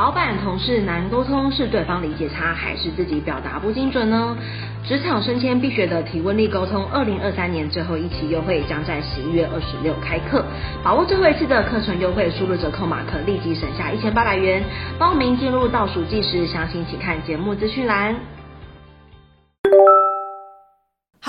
老板同事难沟通，是对方理解差，还是自己表达不精准呢？职场升迁必学的提问力沟通，二零二三年最后一期优惠将在十一月二十六开课，把握最后一次的课程优惠，输入折扣码可立即省下一千八百元。报名进入倒数计时，详情请看节目资讯栏。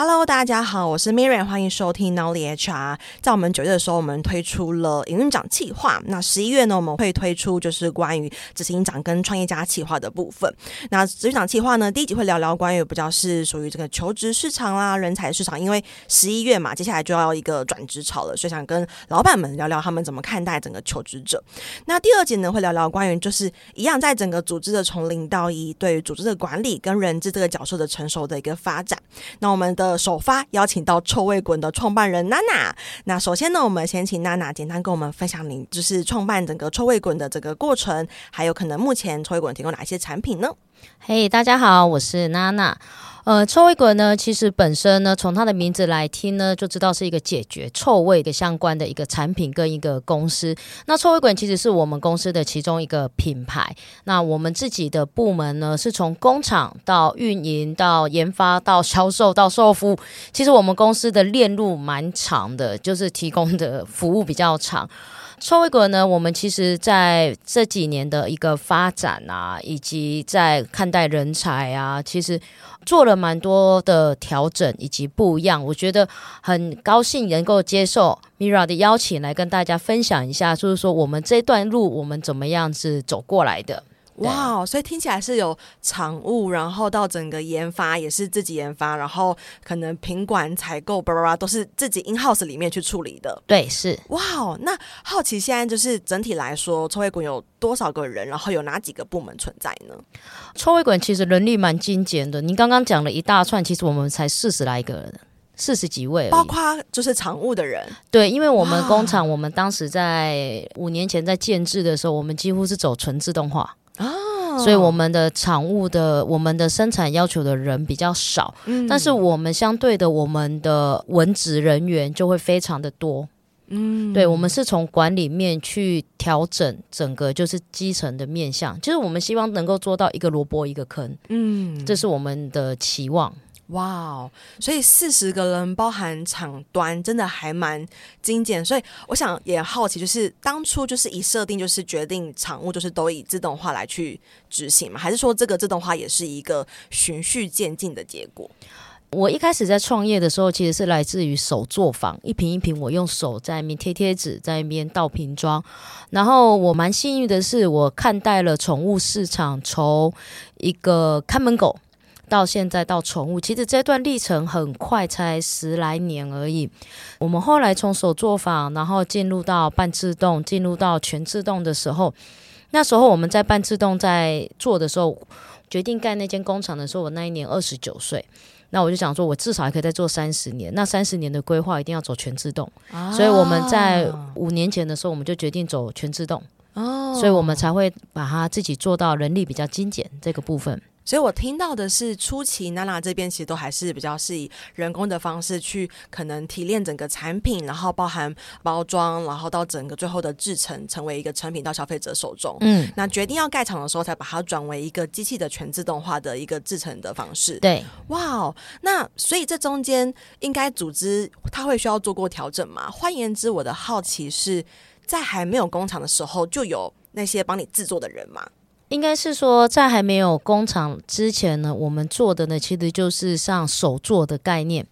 Hello，大家好，我是 Miriam，欢迎收听 Nolly HR。在我们九月的时候，我们推出了营运长计划。那十一月呢，我们会推出就是关于执行长跟创业家计划的部分。那执行长计划呢，第一集会聊聊关于比较是属于这个求职市场啦、人才市场，因为十一月嘛，接下来就要一个转职潮了，所以想跟老板们聊聊他们怎么看待整个求职者。那第二集呢，会聊聊关于就是一样在整个组织的从零到一，对于组织的管理跟人资这个角色的成熟的一个发展。那我们的首发邀请到臭味滚的创办人娜娜。那首先呢，我们先请娜娜简单跟我们分享您就是创办整个臭味滚的这个过程，还有可能目前臭味滚提供哪些产品呢？嘿，大家好，我是娜娜。呃，臭味滚呢，其实本身呢，从它的名字来听呢，就知道是一个解决臭味的相关的一个产品跟一个公司。那臭味滚其实是我们公司的其中一个品牌。那我们自己的部门呢，是从工厂到运营到研发到销售到售后服务，其实我们公司的链路蛮长的，就是提供的服务比较长。臭味滚呢，我们其实在这几年的一个发展啊，以及在看待人才啊，其实做了蛮多的调整以及不一样。我觉得很高兴能够接受 Mira 的邀请，来跟大家分享一下，就是说我们这段路我们怎么样子走过来的。哇，wow, 所以听起来是有厂务，然后到整个研发也是自己研发，然后可能品管、采购，巴拉巴拉都是自己 in house 里面去处理的。对，是。哇哦，那好奇现在就是整体来说，臭味滚有多少个人，然后有哪几个部门存在呢？臭味滚其实人力蛮精简的，您刚刚讲了一大串，其实我们才四十来个人，四十几位，包括就是常务的人。对，因为我们工厂，我们当时在五年前在建制的时候，我们几乎是走纯自动化。啊，所以我们的厂务的我们的生产要求的人比较少，嗯，但是我们相对的我们的文职人员就会非常的多，嗯，对，我们是从管理面去调整整个就是基层的面向，就是我们希望能够做到一个萝卜一个坑，嗯，这是我们的期望。哇哦！所以四十个人包含厂端，真的还蛮精简。所以我想也好奇，就是当初就是一设定就是决定厂务就是都以自动化来去执行嘛？还是说这个自动化也是一个循序渐进的结果？我一开始在创业的时候，其实是来自于手作坊，一瓶一瓶我用手在那边贴贴纸，在那边倒瓶装。然后我蛮幸运的是，我看待了宠物市场，从一个看门狗。到现在到宠物，其实这段历程很快，才十来年而已。我们后来从手作坊，然后进入到半自动，进入到全自动的时候，那时候我们在半自动在做的时候，决定盖那间工厂的时候，我那一年二十九岁。那我就想说，我至少还可以再做三十年。那三十年的规划一定要走全自动，啊、所以我们在五年前的时候，我们就决定走全自动。哦，所以我们才会把它自己做到人力比较精简这个部分。所以我听到的是，初期娜娜这边其实都还是比较是以人工的方式去可能提炼整个产品，然后包含包装，然后到整个最后的制成，成为一个成品到消费者手中。嗯，那决定要盖厂的时候，才把它转为一个机器的全自动化的一个制成的方式。对，哇哦，那所以这中间应该组织它会需要做过调整吗？换言之，我的好奇是在还没有工厂的时候，就有那些帮你制作的人吗？应该是说，在还没有工厂之前呢，我们做的呢，其实就是像手做的概念，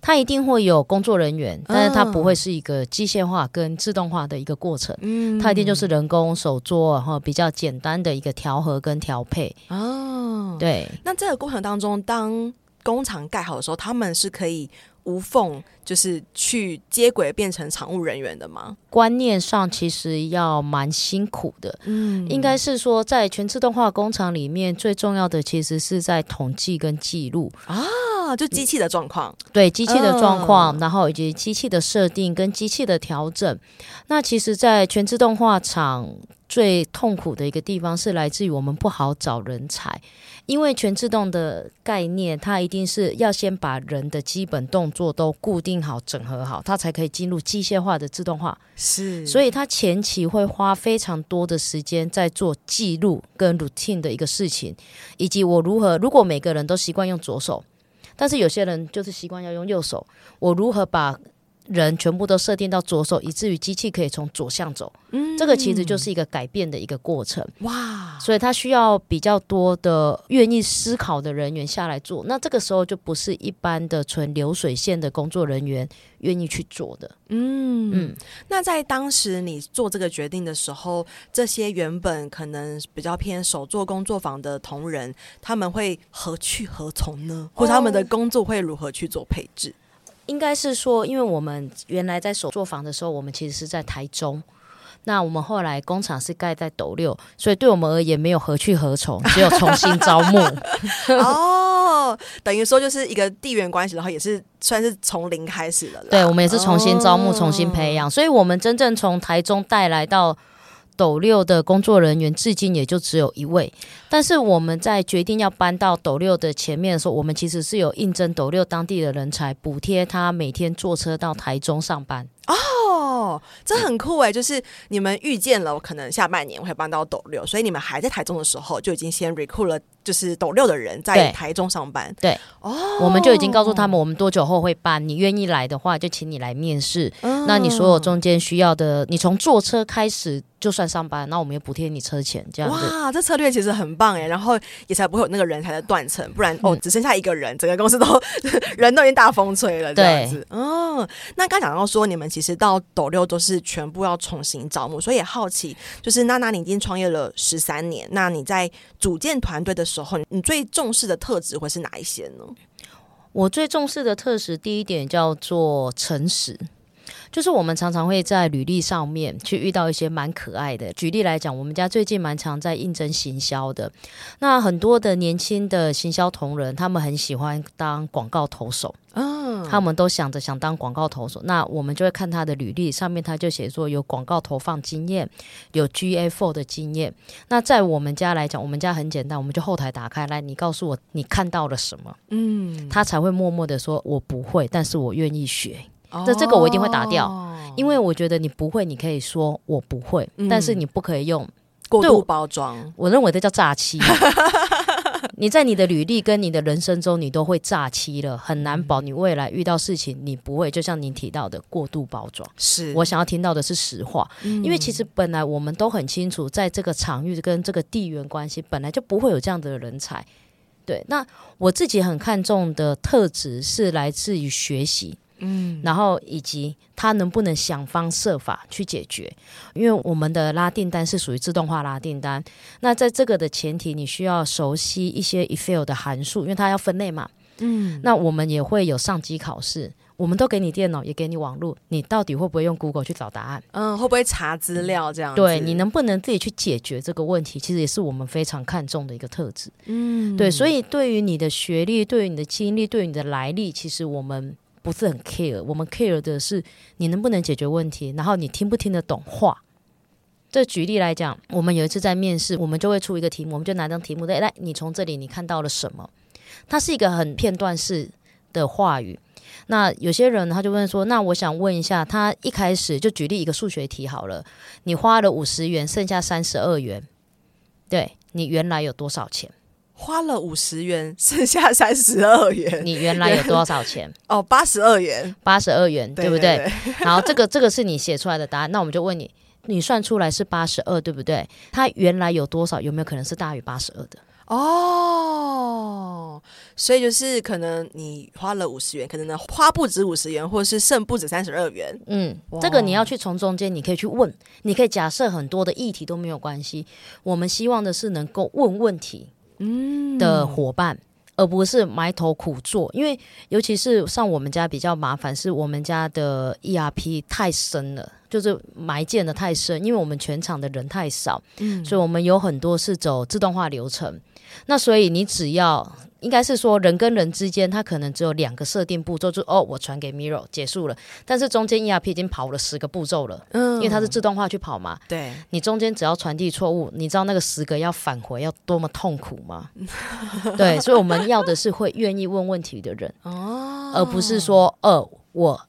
它一定会有工作人员，但是它不会是一个机械化跟自动化的一个过程，嗯，它一定就是人工手做，然后比较简单的一个调和跟调配。哦，对。那这个过程当中，当工厂盖好的时候，他们是可以。无缝就是去接轨变成常务人员的吗？观念上其实要蛮辛苦的，嗯，应该是说在全自动化工厂里面最重要的其实是在统计跟记录啊。啊，就机器的状况，对机器的状况，嗯、然后以及机器的设定跟机器的调整。那其实，在全自动化厂最痛苦的一个地方是来自于我们不好找人才。因为全自动的概念，它一定是要先把人的基本动作都固定好、整合好，它才可以进入机械化的自动化。是，所以它前期会花非常多的时间在做记录跟 routine 的一个事情，以及我如何，如果每个人都习惯用左手，但是有些人就是习惯要用右手，我如何把人全部都设定到左手，以至于机器可以从左向走。嗯，这个其实就是一个改变的一个过程。哇，所以它需要比较多的愿意思考的人员下来做。那这个时候就不是一般的纯流水线的工作人员愿意去做的。嗯嗯。那在当时你做这个决定的时候，这些原本可能比较偏手做工作坊的同仁，他们会何去何从呢？或者他们的工作会如何去做配置？应该是说，因为我们原来在手作坊的时候，我们其实是在台中。那我们后来工厂是盖在斗六，所以对我们而言没有何去何从，只有重新招募。哦，等于说就是一个地缘关系，然后也是算是从零开始的。对，我们也是重新招募、哦、重新培养，所以我们真正从台中带来到。斗六的工作人员至今也就只有一位，但是我们在决定要搬到斗六的前面的时候，我们其实是有应征斗六当地的人才，补贴他每天坐车到台中上班。哦，这很酷哎！就是你们预见了，我可能下半年会搬到斗六，所以你们还在台中的时候就已经先 recruit 了，就是斗六的人在台中上班。对，哦，我们就已经告诉他们，我们多久后会搬，你愿意来的话，就请你来面试。嗯，那你所有中间需要的，你从坐车开始就算上班，那我们也补贴你车钱，这样子。哇，这策略其实很棒哎，然后也才不会有那个人才的断层，不然哦，只剩下一个人，整个公司都 人都已经大风吹了这样子。嗯，那刚讲到说你们其实到斗六。都是全部要重新招募，所以也好奇，就是娜娜，你已经创业了十三年，那你在组建团队的时候，你最重视的特质会是哪一些呢？我最重视的特质，第一点叫做诚实。就是我们常常会在履历上面去遇到一些蛮可爱的。举例来讲，我们家最近蛮常在应征行销的。那很多的年轻的行销同仁，他们很喜欢当广告投手，嗯，他们都想着想当广告投手。那我们就会看他的履历上面，他就写说有广告投放经验，有 GA4 的经验。那在我们家来讲，我们家很简单，我们就后台打开来，你告诉我你看到了什么，嗯，他才会默默的说，我不会，但是我愿意学。这这个我一定会打掉，哦、因为我觉得你不会，你可以说我不会，嗯、但是你不可以用过度包装。我，我认为这叫诈欺。你在你的履历跟你的人生中，你都会诈欺了，很难保你未来遇到事情你不会。就像您提到的过度包装，是我想要听到的是实话，嗯、因为其实本来我们都很清楚，在这个场域跟这个地缘关系，本来就不会有这样的人才。对，那我自己很看重的特质是来自于学习。嗯，然后以及他能不能想方设法去解决，因为我们的拉订单是属于自动化拉订单。那在这个的前提，你需要熟悉一些 Excel 的函数，因为它要分类嘛。嗯，那我们也会有上机考试，我们都给你电脑，也给你网络，你到底会不会用 Google 去找答案？嗯，会不会查资料这样子？对，你能不能自己去解决这个问题？其实也是我们非常看重的一个特质。嗯，对，所以对于你的学历，对于你的经历，对于你的来历，其实我们。不是很 care，我们 care 的是你能不能解决问题，然后你听不听得懂话。这举例来讲，我们有一次在面试，我们就会出一个题目，我们就拿张题目来，来，你从这里你看到了什么？它是一个很片段式的话语。那有些人他就问说，那我想问一下，他一开始就举例一个数学题好了，你花了五十元，剩下三十二元，对，你原来有多少钱？花了五十元，剩下三十二元。你原来有多少钱？哦，八十二元，八十二元，对不对？对对对，然后这个这个是你写出来的答案，那我们就问你，你算出来是八十二，对不对？它原来有多少？有没有可能是大于八十二的？哦，所以就是可能你花了五十元，可能呢花不止五十元，或者是剩不止三十二元。嗯，这个你要去从中间，你可以去问，你可以假设很多的议题都没有关系。我们希望的是能够问问题。嗯，的伙伴，而不是埋头苦做。因为尤其是像我们家比较麻烦，是我们家的 ERP 太深了，就是埋建的太深。因为我们全场的人太少，嗯，所以我们有很多是走自动化流程。那所以你只要应该是说人跟人之间，他可能只有两个设定步骤，就哦，我传给 Miro 结束了。但是中间 ERP 已经跑了十个步骤了，嗯，因为它是自动化去跑嘛。对，你中间只要传递错误，你知道那个十个要返回要多么痛苦吗？对，所以我们要的是会愿意问问题的人哦，而不是说，呃，我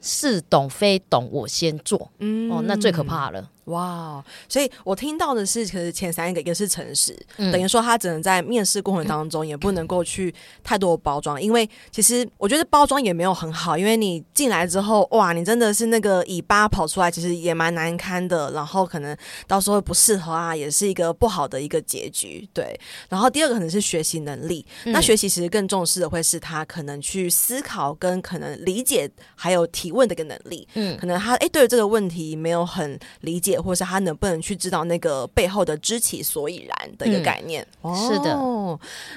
似懂非懂，我先做，嗯，哦，那最可怕了。哇，所以我听到的是，可是前三个一个是诚实，嗯、等于说他只能在面试过程当中也不能够去太多包装，因为其实我觉得包装也没有很好，因为你进来之后，哇，你真的是那个尾巴跑出来，其实也蛮难堪的，然后可能到时候不适合啊，也是一个不好的一个结局。对，然后第二个可能是学习能力，嗯、那学习其实更重视的会是他可能去思考跟可能理解还有提问的一个能力，嗯，可能他哎对于这个问题没有很理解。或是他能不能去知道那个背后的知其所以然的一个概念？是的。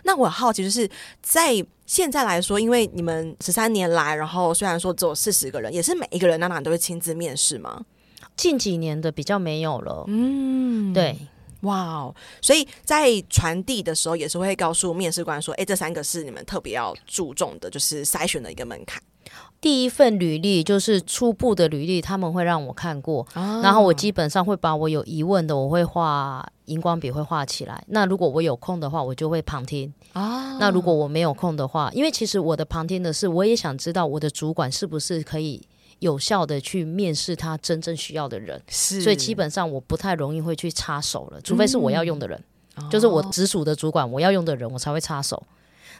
那我好奇就是在现在来说，因为你们十三年来，然后虽然说只有四十个人，也是每一个人娜娜都会亲自面试吗？近几年的比较没有了。嗯，对。哇哦！所以在传递的时候，也是会告诉面试官说：“哎，这三个是你们特别要注重的，就是筛选的一个门槛。”第一份履历就是初步的履历，他们会让我看过，哦、然后我基本上会把我有疑问的，我会画荧光笔会画起来。那如果我有空的话，我就会旁听。哦、那如果我没有空的话，因为其实我的旁听的是，我也想知道我的主管是不是可以有效的去面试他真正需要的人。是，所以基本上我不太容易会去插手了，除非是我要用的人，嗯、就是我直属的主管我要用的人，我才会插手。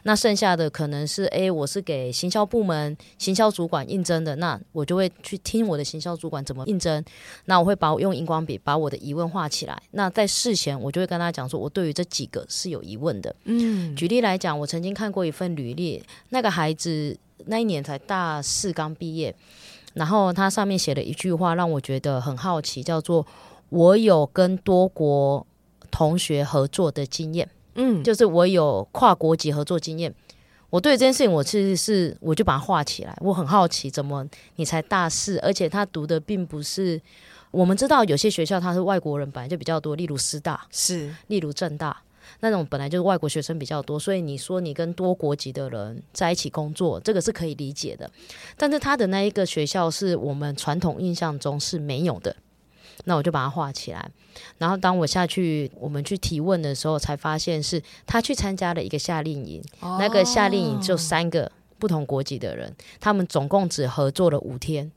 那剩下的可能是，哎，我是给行销部门行销主管应征的，那我就会去听我的行销主管怎么应征。那我会把我用荧光笔把我的疑问画起来。那在事前，我就会跟他讲说，我对于这几个是有疑问的。嗯，举例来讲，我曾经看过一份履历，那个孩子那一年才大四刚毕业，然后他上面写了一句话，让我觉得很好奇，叫做“我有跟多国同学合作的经验”。嗯，就是我有跨国籍合作经验，我对这件事情我其实是我就把它画起来。我很好奇，怎么你才大四，而且他读的并不是我们知道有些学校他是外国人本来就比较多，例如师大是，例如政大那种本来就是外国学生比较多，所以你说你跟多国籍的人在一起工作，这个是可以理解的。但是他的那一个学校是我们传统印象中是没有的。那我就把它画起来，然后当我下去我们去提问的时候，才发现是他去参加了一个夏令营，哦、那个夏令营就三个不同国籍的人，他们总共只合作了五天，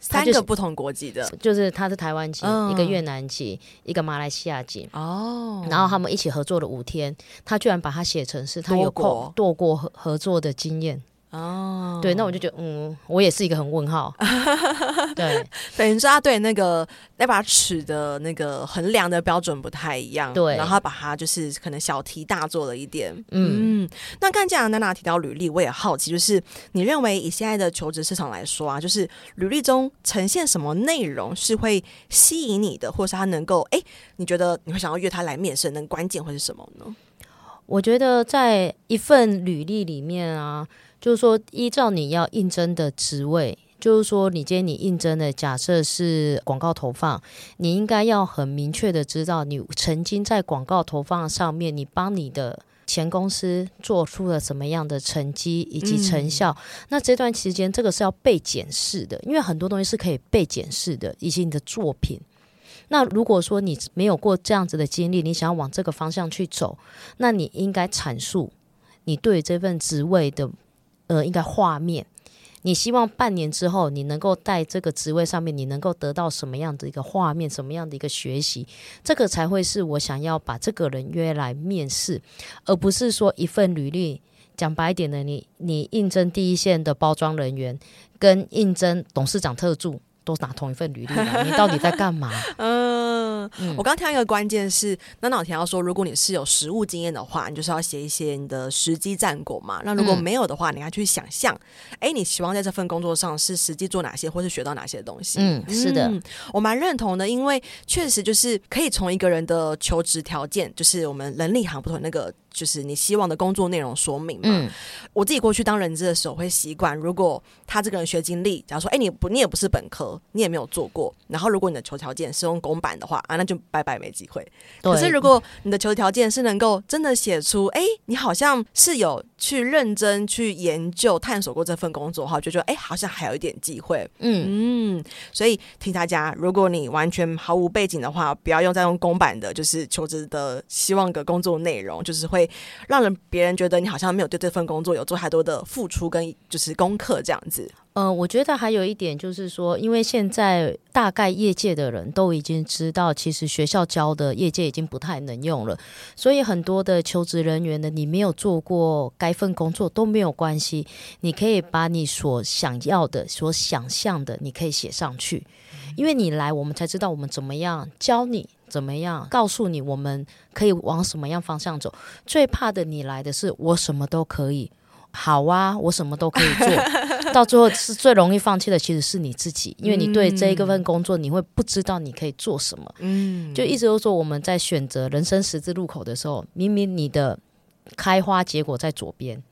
三个不同国籍的，就是他是台湾籍，嗯、一个越南籍，一个马来西亚籍，哦，然后他们一起合作了五天，他居然把它写成是他有过多过合合作的经验。哦，oh. 对，那我就觉得，嗯，我也是一个很问号。对，等于说他对那个那把尺的那个衡量的标准不太一样。对，然后他把它就是可能小题大做了一点。嗯，嗯，那刚才娜娜提到履历，我也好奇，就是你认为以现在的求职市场来说啊，就是履历中呈现什么内容是会吸引你的，或是他能够，哎，你觉得你会想要约他来面试，那关键会是什么呢？我觉得在一份履历里面啊。就是说，依照你要应征的职位，就是说，你今天你应征的假设是广告投放，你应该要很明确的知道，你曾经在广告投放上面，你帮你的前公司做出了什么样的成绩以及成效。嗯、那这段期间，这个是要被检视的，因为很多东西是可以被检视的，以及你的作品。那如果说你没有过这样子的经历，你想要往这个方向去走，那你应该阐述你对这份职位的。呃，应该画面，你希望半年之后你能够在这个职位上面，你能够得到什么样的一个画面，什么样的一个学习，这个才会是我想要把这个人约来面试，而不是说一份履历，讲白一点的，你你应征第一线的包装人员，跟应征董事长特助。都拿同一份履历，你到底在干嘛？嗯，嗯我刚听到一个关键是，那老田要说，如果你是有实务经验的话，你就是要写一些你的实际战果嘛。那如果没有的话，你要去想象，哎、欸，你希望在这份工作上是实际做哪些，或是学到哪些东西？嗯，是的，嗯、我蛮认同的，因为确实就是可以从一个人的求职条件，就是我们人力行不同那个。就是你希望的工作内容说明嘛？嗯，我自己过去当人资的时候会习惯，如果他这个人学经历，假如说，哎，你不，你也不是本科，你也没有做过，然后如果你的求条件是用公版的话，啊，那就拜拜没机会。可是如果你的求职条件是能够真的写出，哎，你好像是有去认真去研究探索过这份工作的话，就觉得哎，好像还有一点机会。嗯嗯，所以提大家，如果你完全毫无背景的话，不要用再用公版的，就是求职的希望的工作内容，就是会让人别人觉得你好像没有对这份工作有做太多的付出跟就是功课这样子。呃，我觉得还有一点就是说，因为现在大概业界的人都已经知道，其实学校教的业界已经不太能用了，所以很多的求职人员呢，你没有做过该份工作都没有关系，你可以把你所想要的、所想象的，你可以写上去，因为你来，我们才知道我们怎么样教你，怎么样告诉你，我们可以往什么样方向走。最怕的，你来的是我什么都可以。好啊，我什么都可以做，到最后是最容易放弃的，其实是你自己，因为你对这一个份工作，你会不知道你可以做什么。嗯，就一直都说我们在选择人生十字路口的时候，明明你的开花结果在左边。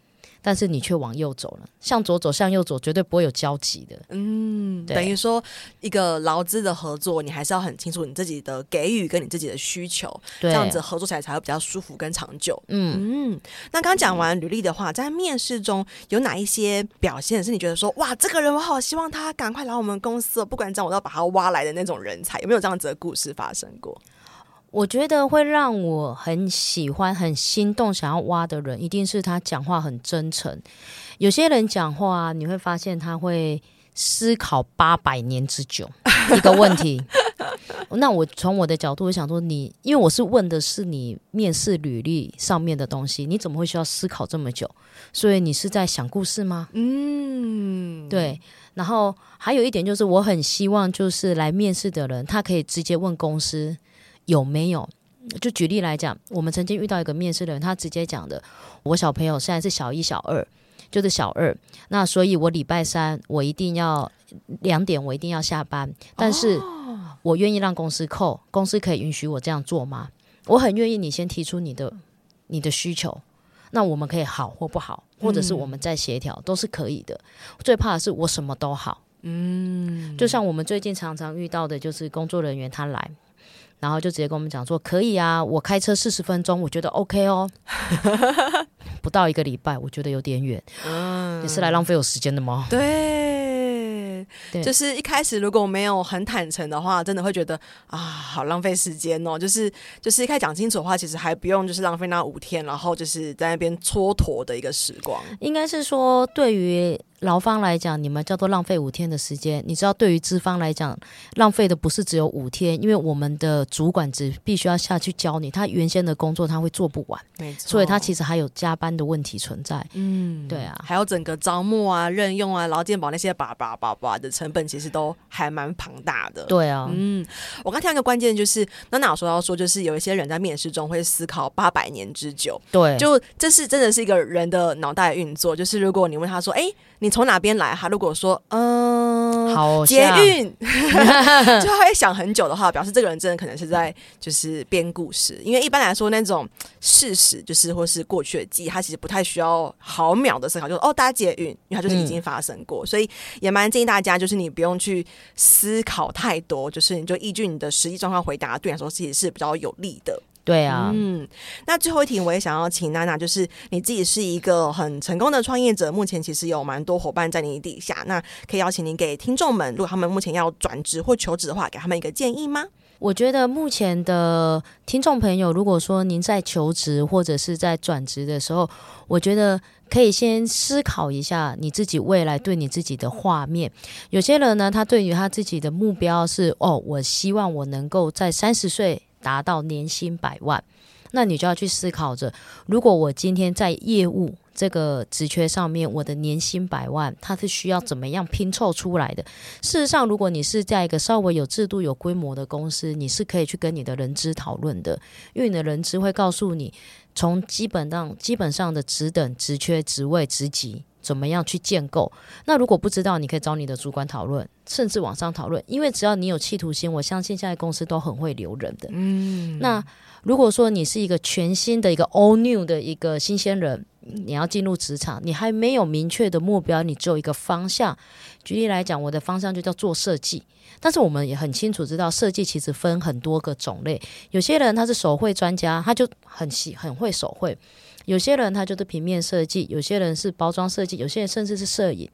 但是你却往右走了，向左走，向右走，绝对不会有交集的。嗯，等于说一个劳资的合作，你还是要很清楚你自己的给予跟你自己的需求，这样子合作起来才会比较舒服跟长久。嗯嗯。那刚刚讲完履历的话，在面试中有哪一些表现是你觉得说，哇，这个人我好希望他赶快来我们公司，不管怎样我都要把他挖来的那种人才，有没有这样子的故事发生过？我觉得会让我很喜欢、很心动、想要挖的人，一定是他讲话很真诚。有些人讲话，你会发现他会思考八百年之久一个问题。那我从我的角度，我想说你，因为我是问的是你面试履历上面的东西，你怎么会需要思考这么久？所以你是在想故事吗？嗯，对。然后还有一点就是，我很希望就是来面试的人，他可以直接问公司。有没有？就举例来讲，我们曾经遇到一个面试的人，他直接讲的：我小朋友现在是小一、小二，就是小二。那所以，我礼拜三我一定要两点，我一定要下班。但是我愿意让公司扣，公司可以允许我这样做吗？我很愿意，你先提出你的你的需求，那我们可以好或不好，或者是我们再协调，都是可以的。最怕的是我什么都好，嗯，就像我们最近常常遇到的，就是工作人员他来。然后就直接跟我们讲说，可以啊，我开车四十分钟，我觉得 OK 哦。不到一个礼拜，我觉得有点远。嗯，你是来浪费我时间的吗？对，对，就是一开始如果没有很坦诚的话，真的会觉得啊，好浪费时间哦。就是就是一开始讲清楚的话，其实还不用就是浪费那五天，然后就是在那边蹉跎的一个时光。应该是说对于。劳方来讲，你们叫做浪费五天的时间。你知道，对于资方来讲，浪费的不是只有五天，因为我们的主管只必须要下去教你，他原先的工作他会做不完，没错，所以他其实还有加班的问题存在。嗯，对啊，还有整个招募啊、任用啊、劳健保那些叭叭叭叭的成本，其实都还蛮庞大的。对啊，嗯，我刚听到一个关键就是，娜娜有说到说，就是有一些人在面试中会思考八百年之久。对，就这是真的是一个人的脑袋运作。就是如果你问他说，哎。你从哪边来？哈，如果说嗯，好捷运，就他会想很久的话，表示这个人真的可能是在就是编故事。因为一般来说，那种事实就是或是过去的记忆，他其实不太需要毫秒的思考，就是哦搭捷运，因为它就是已经发生过。嗯、所以也蛮建议大家，就是你不用去思考太多，就是你就依据你的实际状况回答，对你来说其实是比较有利的。对啊，嗯，那最后一题我也想要请娜娜，就是你自己是一个很成功的创业者，目前其实有蛮多伙伴在你底下，那可以邀请您给听众们，如果他们目前要转职或求职的话，给他们一个建议吗？我觉得目前的听众朋友，如果说您在求职或者是在转职的时候，我觉得可以先思考一下你自己未来对你自己的画面。有些人呢，他对于他自己的目标是，哦，我希望我能够在三十岁。达到年薪百万，那你就要去思考着，如果我今天在业务这个职缺上面，我的年薪百万，它是需要怎么样拼凑出来的？事实上，如果你是在一个稍微有制度、有规模的公司，你是可以去跟你的人资讨论的，因为你的人资会告诉你，从基本上基本上的职等、职缺、职位、职级。怎么样去建构？那如果不知道，你可以找你的主管讨论，甚至网上讨论。因为只要你有企图心，我相信现在公司都很会留人的。嗯，那如果说你是一个全新的一个 all new 的一个新鲜人，你要进入职场，你还没有明确的目标，你只有一个方向。举例来讲，我的方向就叫做设计，但是我们也很清楚知道，设计其实分很多个种类。有些人他是手绘专家，他就很喜很会手绘；有些人他就是平面设计，有些人是包装设计，有些人甚至是摄影。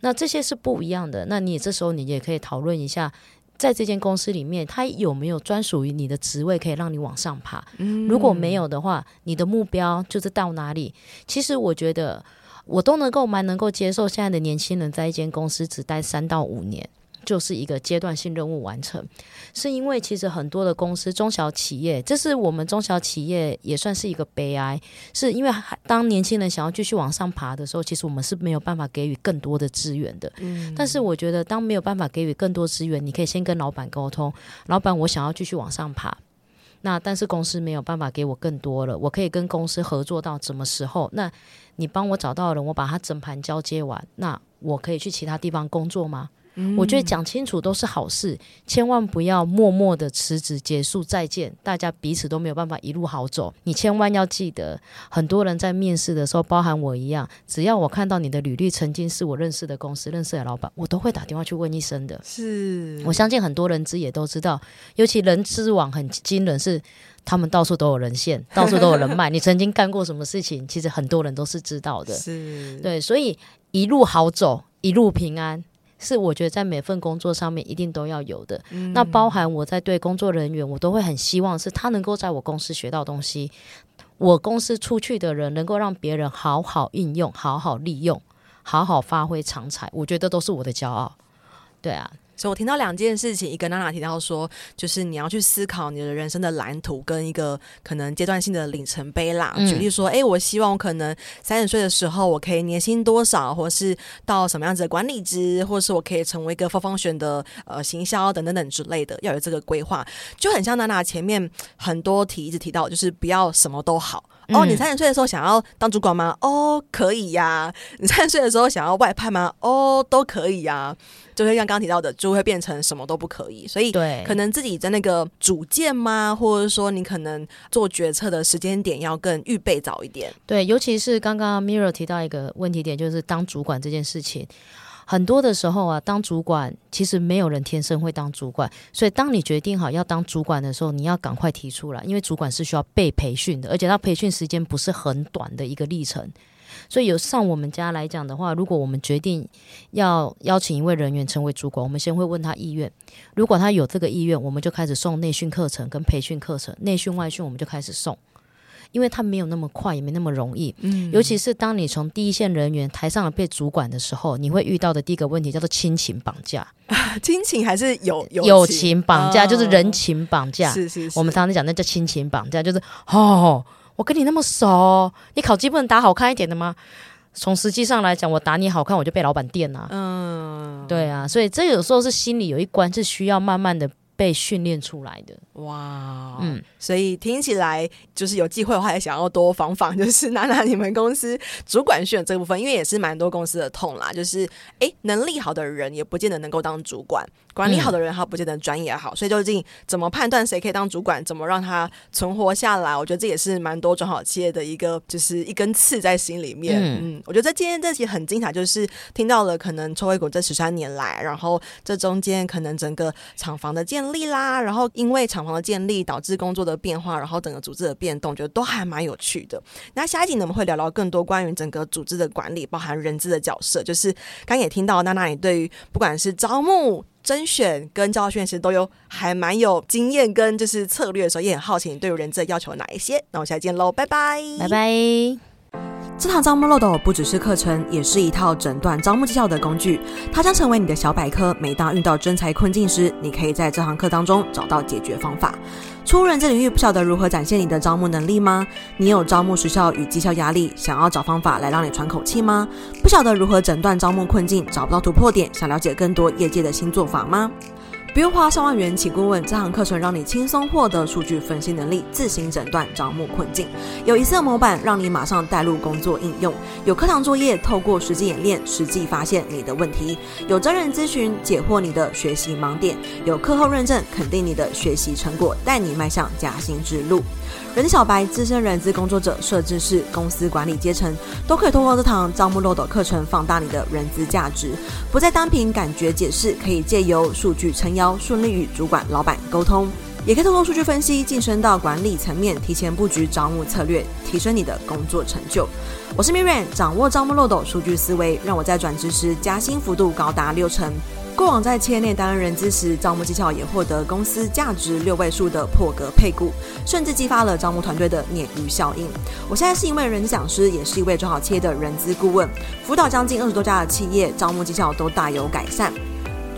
那这些是不一样的。那你这时候你也可以讨论一下。在这间公司里面，他有没有专属于你的职位可以让你往上爬？嗯，如果没有的话，你的目标就是到哪里？其实我觉得我都能够蛮能够接受现在的年轻人在一间公司只待三到五年。就是一个阶段性任务完成，是因为其实很多的公司中小企业，这是我们中小企业也算是一个悲哀，是因为当年轻人想要继续往上爬的时候，其实我们是没有办法给予更多的资源的。嗯，但是我觉得当没有办法给予更多资源，你可以先跟老板沟通，老板我想要继续往上爬，那但是公司没有办法给我更多了，我可以跟公司合作到什么时候？那你帮我找到人，我把他整盘交接完，那我可以去其他地方工作吗？我觉得讲清楚都是好事，千万不要默默的辞职结束再见，大家彼此都没有办法一路好走。你千万要记得，很多人在面试的时候，包含我一样，只要我看到你的履历曾经是我认识的公司、认识的老板，我都会打电话去问一声的。是，我相信很多人资也都知道，尤其人资网很惊人，是他们到处都有人线，到处都有人脉。你曾经干过什么事情，其实很多人都是知道的。是，对，所以一路好走，一路平安。是我觉得在每份工作上面一定都要有的，嗯、那包含我在对工作人员，我都会很希望是他能够在我公司学到东西，我公司出去的人能够让别人好好应用、好好利用、好好发挥长才，我觉得都是我的骄傲。对啊。所以我听到两件事情，一个娜娜提到说，就是你要去思考你的人生的蓝图跟一个可能阶段性的里程碑啦。嗯、举例说，哎、欸，我希望我可能三十岁的时候，我可以年薪多少，或是到什么样子的管理职，或者是我可以成为一个 full function 的呃行销等等等之类的，要有这个规划，就很像娜娜前面很多题一直提到，就是不要什么都好。哦，你三十岁的时候想要当主管吗？哦，可以呀、啊。你三十岁的时候想要外派吗？哦，都可以呀、啊。就会像刚刚提到的，就会变成什么都不可以。所以，对，可能自己在那个主见吗？或者说，你可能做决策的时间点要更预备早一点。对，尤其是刚刚 Mirror 提到一个问题点，就是当主管这件事情。很多的时候啊，当主管其实没有人天生会当主管，所以当你决定好要当主管的时候，你要赶快提出来，因为主管是需要被培训的，而且他培训时间不是很短的一个历程。所以有上我们家来讲的话，如果我们决定要邀请一位人员成为主管，我们先会问他意愿，如果他有这个意愿，我们就开始送内训课程跟培训课程，内训外训我们就开始送。因为他没有那么快，也没那么容易。嗯，尤其是当你从第一线人员抬上了被主管的时候，你会遇到的第一个问题叫做亲情绑架。亲情还是有友情，友情绑架，就是人情绑架。是是是，我们常常讲那叫亲情绑架，就是哦，我跟你那么熟，你考鸡不能打好看一点的吗？从实际上来讲，我打你好看，我就被老板电啊。嗯，对啊，所以这有时候是心里有一关是需要慢慢的被训练出来的。哇，嗯，所以听起来就是有机会的话，也想要多访访，就是娜娜你们公司主管训这部分，因为也是蛮多公司的痛啦，就是哎，能力好的人也不见得能够当主管，管理好的人他不见得专业好，嗯、所以究竟怎么判断谁可以当主管，怎么让他存活下来，我觉得这也是蛮多中小企业的一个就是一根刺在心里面。嗯，嗯，我觉得今天这期很精彩，就是听到了可能抽威股这十三年来，然后这中间可能整个厂房的建立啦，然后因为厂房的建立导致工作的变化，然后整个组织的变动，觉得都还蛮有趣的。那下一集呢，我们会聊聊更多关于整个组织的管理，包含人资的角色。就是刚也听到娜娜，你对于不管是招募、甄选跟教训，其实都有还蛮有经验跟就是策略的时候，也很好奇你对于人资的要求哪一些。那我们下期见喽，拜拜，拜拜。这堂招募漏斗不只是课程，也是一套诊断招募绩效的工具。它将成为你的小百科。每当遇到真才困境时，你可以在这堂课当中找到解决方法。初入人这领域，不晓得如何展现你的招募能力吗？你有招募时效与绩效压力，想要找方法来让你喘口气吗？不晓得如何诊断招募困境，找不到突破点，想了解更多业界的新做法吗？不用花上万元请顾问，这堂课程让你轻松获得数据分析能力，自行诊断招募困境。有一次的模板，让你马上带入工作应用；有课堂作业，透过实际演练，实际发现你的问题；有真人咨询，解惑你的学习盲点；有课后认证，肯定你的学习成果，带你迈向加薪之路。人小白、资深人资工作者、设置是、公司管理阶层，都可以通过这堂招募漏斗课程放大你的人资价值，不再单凭感觉解释，可以借由数据撑腰，顺利与主管、老板沟通，也可以通过数据分析晋升到管理层面，提前布局招募策略，提升你的工作成就。我是 Miran，掌握招募漏斗数据思维，让我在转职时加薪幅度高达六成。过往在企业内担任人资时，招募绩效也获得公司价值六位数的破格配股，甚至激发了招募团队的鲶鱼效应。我现在是一位人资讲师，也是一位中小企业的人资顾问，辅导将近二十多家的企业，招募绩效都大有改善。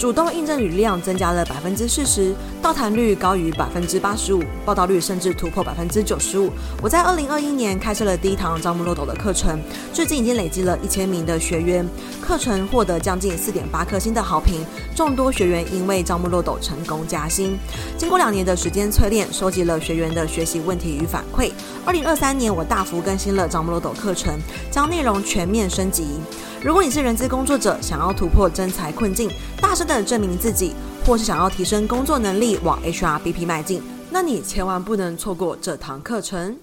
主动应征履量增加了百分之四十，到谈率高于百分之八十五，报道率甚至突破百分之九十五。我在二零二一年开设了第一堂招募漏斗的课程，至今已经累积了一千名的学员，课程获得将近四点八颗星的好评，众多学员因为招募漏斗成功加薪。经过两年的时间淬炼，收集了学员的学习问题与反馈。二零二三年，我大幅更新了招募漏斗课程，将内容全面升级。如果你是人资工作者，想要突破征才困境，大声的的证明自己，或是想要提升工作能力，往 HRBP 迈进，那你千万不能错过这堂课程。